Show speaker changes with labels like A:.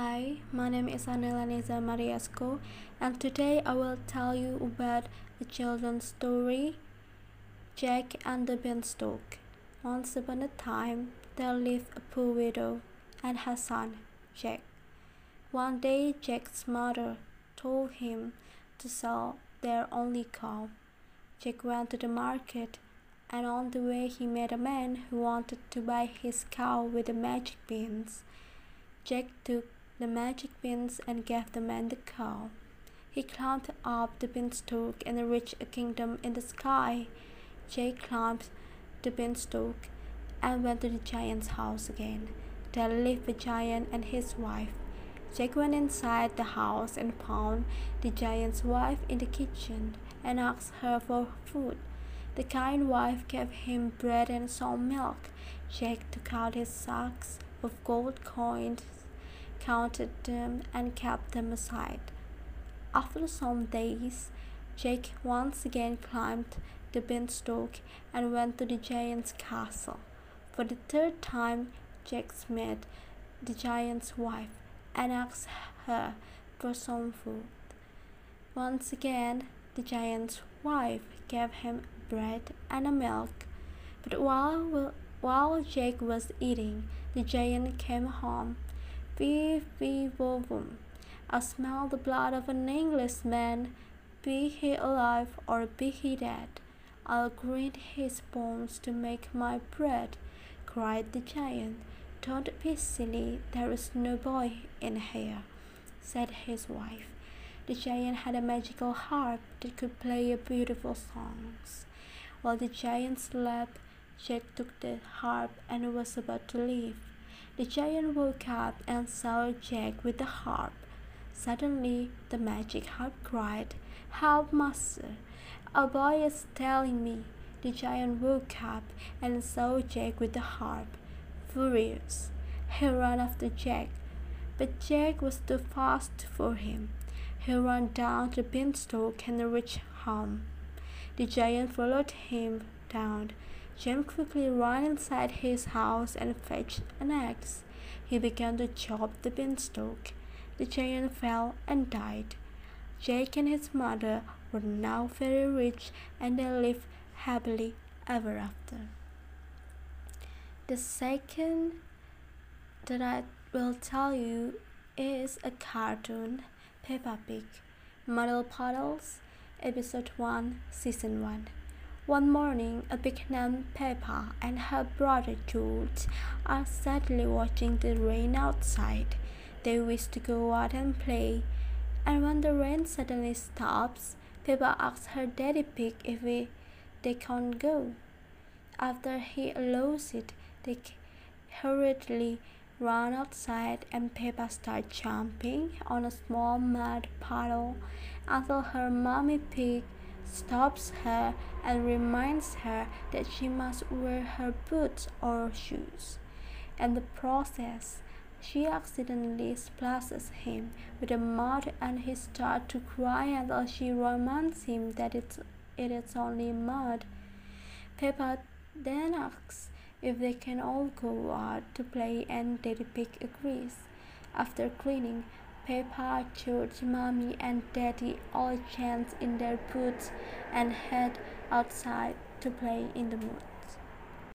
A: Hi, my name is Anelaniza Mariasco, and today I will tell you about a children's story Jack and the Beanstalk. Once upon a time, there lived a poor widow and her son, Jack. One day, Jack's mother told him to sell their only cow. Jack went to the market, and on the way, he met a man who wanted to buy his cow with the magic beans. Jack took the magic beans and gave the man the cow. He climbed up the beanstalk and reached a kingdom in the sky. Jack climbed the beanstalk and went to the giant's house again. There lived a giant and his wife. Jack went inside the house and found the giant's wife in the kitchen and asked her for food. The kind wife gave him bread and some milk. Jack took out his sacks of gold coins counted them and kept them aside. After some days, Jake once again climbed the beanstalk and went to the giant's castle. For the third time, Jake met the giant's wife and asked her for some food. Once again, the giant's wife gave him bread and milk. But while, while Jack was eating, the giant came home Be vivovum. I smell the blood of an Englishman, be he alive or be he dead. I'll grind his bones to make my bread, cried the giant. Don't be silly, there is no boy in here, said his wife. The giant had a magical harp that could play beautiful songs. While the giant slept, Jack took the harp and was about to leave. The giant woke up and saw Jack with the harp. Suddenly, the magic harp cried, Help, master! A boy is telling me. The giant woke up and saw Jack with the harp. Furious, he ran after Jack, but Jack was too fast for him. He ran down the beanstalk and reached home. The giant followed him down Jim quickly ran inside his house and fetched an axe. He began to chop the beanstalk. The giant fell and died. Jake and his mother were now very rich and they lived happily ever after. The second that I will tell you is a cartoon, Peppa Pig, Muddy Puddles, Episode 1, Season 1. One morning, a big named Peppa and her brother George are sadly watching the rain outside. They wish to go out and play, and when the rain suddenly stops, Peppa asks her daddy pig if we, they can't go. After he allows it, they hurriedly run outside and Peppa starts jumping on a small mud puddle until her mommy pig stops her and reminds her that she must wear her boots or shoes. In the process, she accidentally splashes him with the mud and he starts to cry until she reminds him that it's, it is only mud. Peppa then asks if they can all go out to play and Daddy Pig agrees. After cleaning, Peppa, George, Mommy, and Daddy all chance in their boots and head outside to play in the mud.